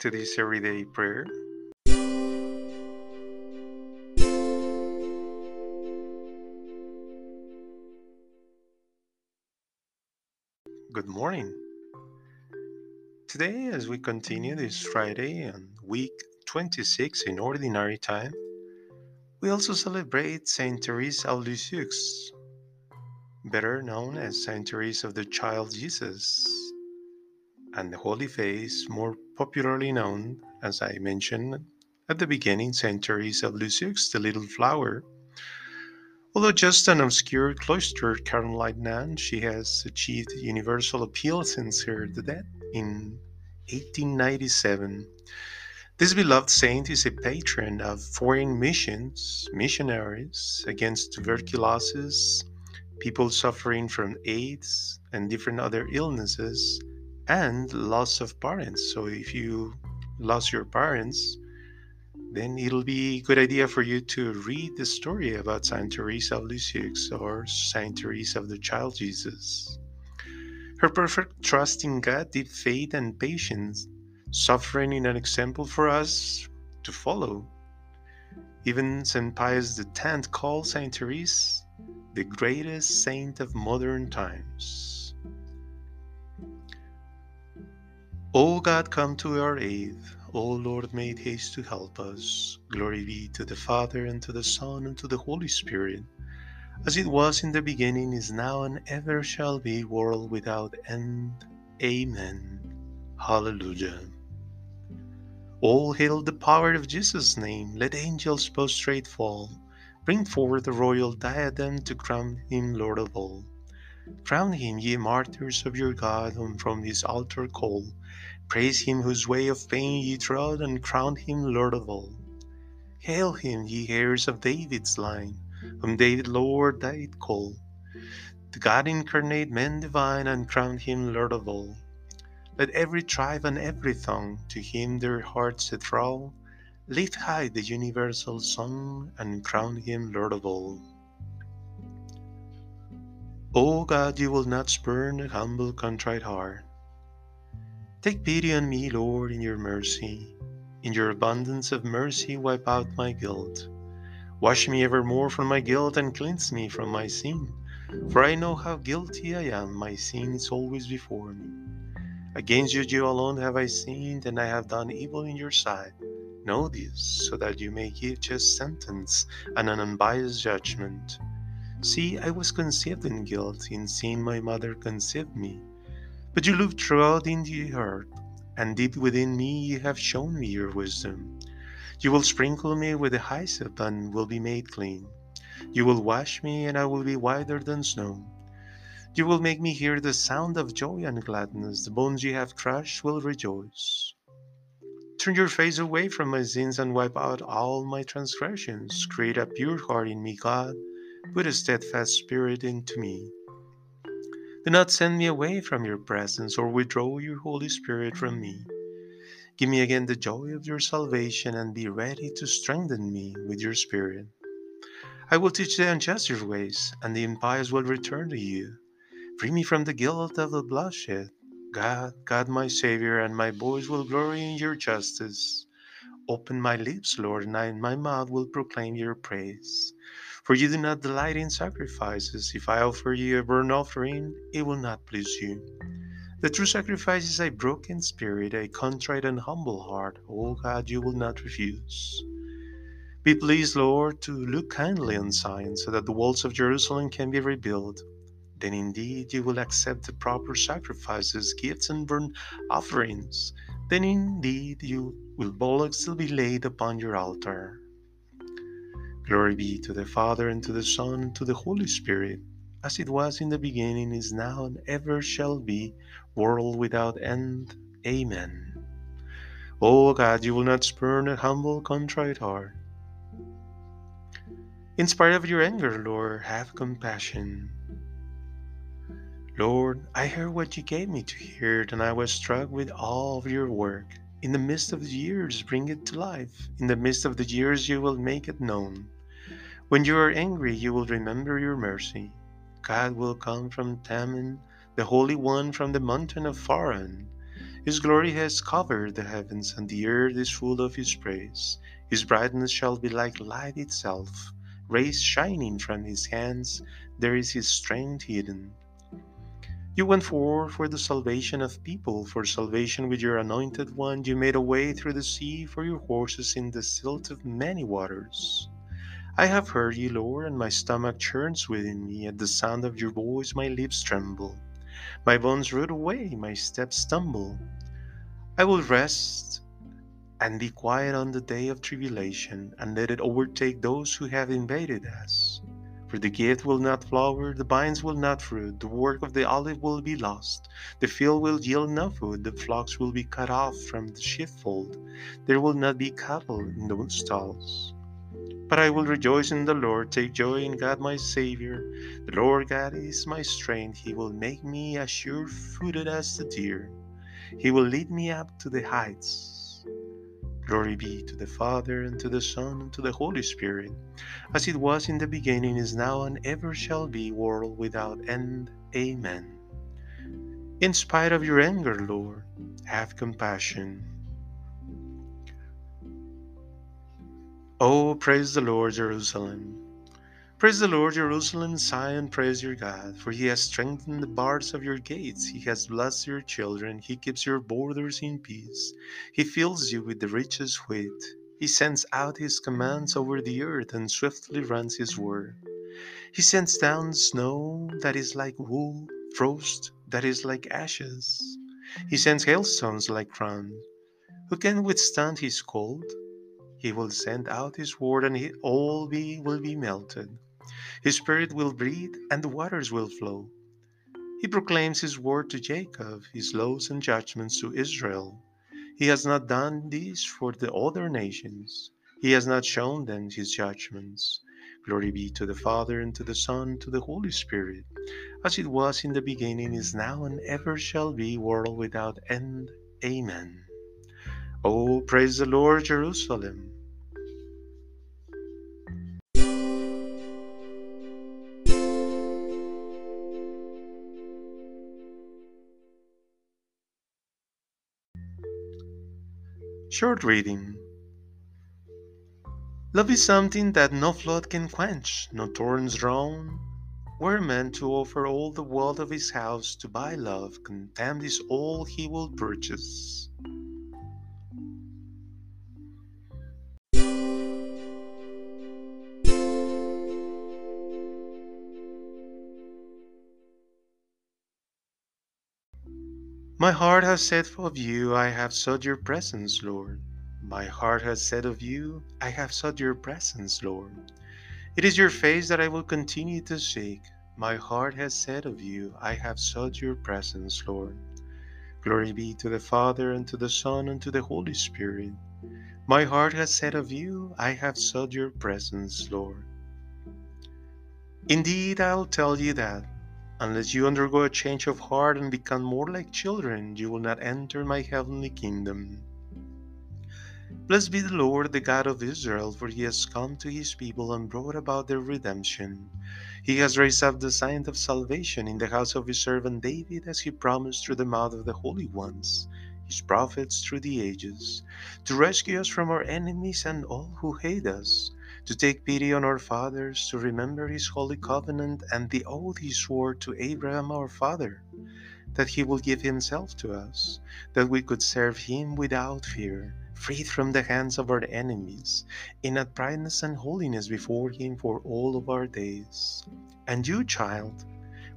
To this everyday prayer. Good morning. Today, as we continue this Friday and week 26 in Ordinary Time, we also celebrate Saint Therese of Lisieux, better known as Saint Therese of the Child Jesus, and the Holy Face, more popularly known, as I mentioned at the beginning, Saint Therese of Lisieux, the Little Flower. Although just an obscure cloistered Carmelite nun, she has achieved universal appeal since her death in 1897. This beloved saint is a patron of foreign missions, missionaries against tuberculosis, people suffering from AIDS and different other illnesses, and loss of parents. So if you lost your parents, then it'll be a good idea for you to read the story about Saint Teresa of Lisieux or Saint Teresa of the Child Jesus. Her perfect trust in God, deep faith, and patience, suffering in an example for us to follow. Even St. Pius X called Saint Teresa the greatest saint of modern times. O God, come to our aid. O Lord, make haste to help us. Glory be to the Father, and to the Son, and to the Holy Spirit, as it was in the beginning, is now, and ever shall be, world without end. Amen. Hallelujah. All hail the power of Jesus' name. Let angels prostrate fall. Bring forth the royal diadem to crown him Lord of all. Crown him, ye martyrs of your God, whom from his altar call. Praise him whose way of pain ye trod, and crown him Lord of all. Hail him, ye heirs of David's line, whom David Lord did call. The God incarnate, man divine, and crown him Lord of all. Let every tribe and every tongue to him their hearts enthrall. Lift high the universal song, and crown him Lord of all. O God, you will not spurn a humble, contrite heart. Take pity on me, Lord, in your mercy. In your abundance of mercy, wipe out my guilt. Wash me evermore from my guilt and cleanse me from my sin. For I know how guilty I am, my sin is always before me. Against you, you alone have I sinned, and I have done evil in your sight. Know this, so that you may give just sentence and an unbiased judgment. See, I was conceived in guilt, in sin my mother conceived me. But you look throughout in the earth, and deep within me you have shown me your wisdom. You will sprinkle me with the hyssop, and will be made clean. You will wash me, and I will be whiter than snow. You will make me hear the sound of joy and gladness. The bones you have crushed will rejoice. Turn your face away from my sins and wipe out all my transgressions. Create a pure heart in me, God. Put a steadfast spirit into me. Do not send me away from your presence or withdraw your Holy Spirit from me. Give me again the joy of your salvation and be ready to strengthen me with your Spirit. I will teach the unjust your ways, and the impious will return to you. Free me from the guilt of the bloodshed. God, God, my Savior, and my voice will glory in your justice. Open my lips, Lord, and I, my mouth will proclaim your praise. For you do not delight in sacrifices. If I offer you a burnt offering, it will not please you. The true sacrifice is a broken spirit, a contrite and humble heart. O God, you will not refuse. Be pleased, Lord, to look kindly on Zion, so that the walls of Jerusalem can be rebuilt. Then indeed you will accept the proper sacrifices, gifts, and burnt offerings. Then indeed you will bullocks still be laid upon your altar. Glory be to the Father, and to the Son, and to the Holy Spirit, as it was in the beginning, is now, and ever shall be, world without end. Amen. O God, you will not spurn a humble, contrite heart. In spite of your anger, Lord, have compassion. Lord, I heard what you gave me to hear, and I was struck with all of your work. In the midst of the years, bring it to life. In the midst of the years, you will make it known. When you are angry, you will remember your mercy. God will come from Teman, the Holy One from the mountain of Paran. His glory has covered the heavens, and the earth is full of His praise. His brightness shall be like light itself, rays shining from His hands, there is His strength hidden. You went forth for the salvation of people, for salvation with your anointed one. You made a way through the sea for your horses in the silt of many waters. I have heard you, Lord, and my stomach churns within me. At the sound of your voice, my lips tremble. My bones root away, my steps stumble. I will rest and be quiet on the day of tribulation, and let it overtake those who have invaded us. For the gift will not flower, the vines will not fruit, the work of the olive will be lost, the field will yield no food, the flocks will be cut off from the sheepfold, there will not be cattle in the stalls. But I will rejoice in the Lord, take joy in God my Savior. The Lord God is my strength, He will make me as sure footed as the deer. He will lead me up to the heights. Glory be to the Father, and to the Son, and to the Holy Spirit, as it was in the beginning, is now, and ever shall be, world without end. Amen. In spite of your anger, Lord, have compassion. Oh, praise the Lord, Jerusalem. Praise the Lord, Jerusalem, Zion, praise your God, for he has strengthened the bars of your gates. He has blessed your children. He keeps your borders in peace. He fills you with the richest wheat. He sends out his commands over the earth and swiftly runs his word. He sends down snow that is like wool, frost that is like ashes. He sends hailstones like crowns. Who can withstand his cold? He will send out his word, and all be, will be melted. His spirit will breathe, and the waters will flow. He proclaims his word to Jacob, his laws and judgments to Israel. He has not done this for the other nations. He has not shown them his judgments. Glory be to the Father, and to the Son, and to the Holy Spirit, as it was in the beginning, is now, and ever shall be, world without end. Amen. Oh, praise the Lord, Jerusalem. Short reading Love is something that no flood can quench, no torrents drown. Were man to offer all the wealth of his house to buy love, contempt is all he will purchase. My heart has said of you, I have sought your presence, Lord. My heart has said of you, I have sought your presence, Lord. It is your face that I will continue to seek. My heart has said of you, I have sought your presence, Lord. Glory be to the Father, and to the Son, and to the Holy Spirit. My heart has said of you, I have sought your presence, Lord. Indeed, I'll tell you that Unless you undergo a change of heart and become more like children, you will not enter my heavenly kingdom. Blessed be the Lord, the God of Israel, for he has come to his people and brought about their redemption. He has raised up the sign of salvation in the house of his servant David, as he promised through the mouth of the holy ones, his prophets through the ages, to rescue us from our enemies and all who hate us to take pity on our fathers, to remember his holy covenant and the oath he swore to Abraham our father, that he will give himself to us, that we could serve him without fear, freed from the hands of our enemies, in uprightness and holiness before him for all of our days. And you, child,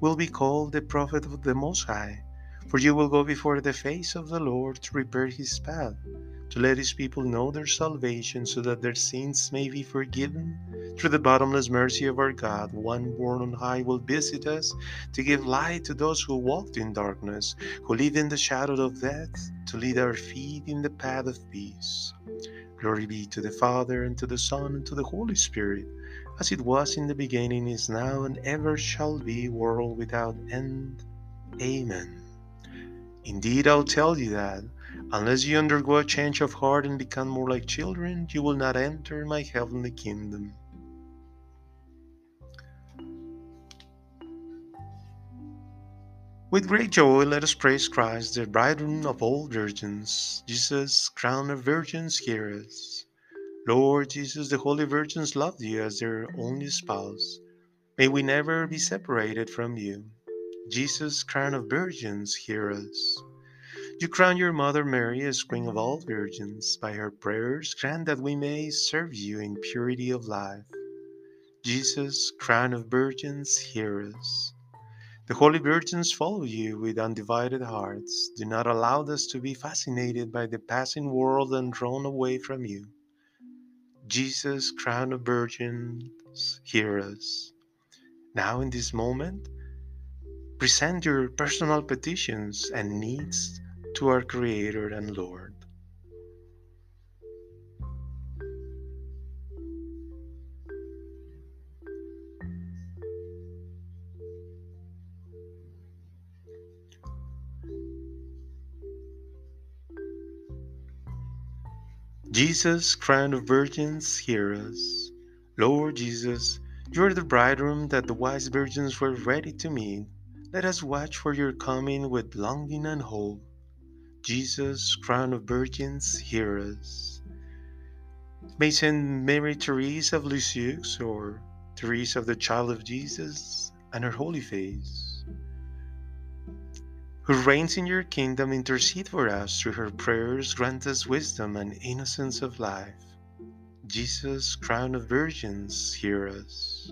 will be called the prophet of the Most High, for you will go before the face of the Lord to prepare his path to let his people know their salvation so that their sins may be forgiven. Through the bottomless mercy of our God, one born on high will visit us to give light to those who walked in darkness, who live in the shadow of death, to lead our feet in the path of peace. Glory be to the Father, and to the Son, and to the Holy Spirit, as it was in the beginning, is now, and ever shall be, world without end. Amen. Indeed, I'll tell you that Unless you undergo a change of heart and become more like children, you will not enter my heavenly kingdom. With great joy, let us praise Christ, the bridegroom of all virgins. Jesus, crown of virgins, hear us. Lord Jesus, the holy virgins loved you as their only spouse. May we never be separated from you. Jesus, crown of virgins, hear us. You crown your mother Mary as queen of all virgins. By her prayers, grant that we may serve you in purity of life. Jesus, crown of virgins, hear us. The holy virgins follow you with undivided hearts. Do not allow us to be fascinated by the passing world and drawn away from you. Jesus, crown of virgins, hear us. Now, in this moment, present your personal petitions and needs to our Creator and Lord. Jesus, crown of virgins, hear us. Lord Jesus, you are the bridegroom that the wise virgins were ready to meet. Let us watch for your coming with longing and hope. Jesus, crown of virgins, hear us. May Saint Mary Therese of Lisieux or Therese of the Child of Jesus and her holy face, who reigns in your kingdom, intercede for us through her prayers, grant us wisdom and innocence of life. Jesus, crown of virgins, hear us.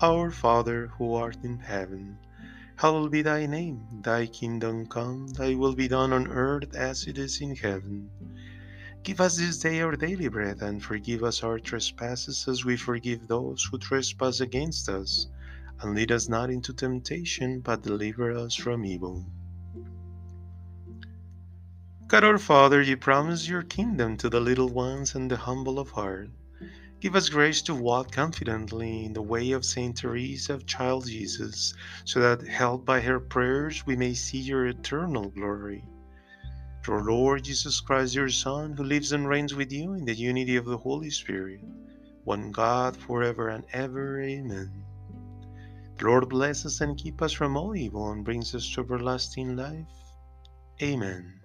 Our Father, who art in heaven, Hallowed be thy name, thy kingdom come, thy will be done on earth as it is in heaven. Give us this day our daily bread, and forgive us our trespasses as we forgive those who trespass against us. And lead us not into temptation, but deliver us from evil. God our Father, you promise your kingdom to the little ones and the humble of heart. Give us grace to walk confidently in the way of Saint Teresa of Child Jesus, so that, helped by her prayers, we may see your eternal glory. Through our Lord Jesus Christ, your Son, who lives and reigns with you in the unity of the Holy Spirit, one God, forever and ever. Amen. The Lord bless us and keep us from all evil and brings us to everlasting life. Amen.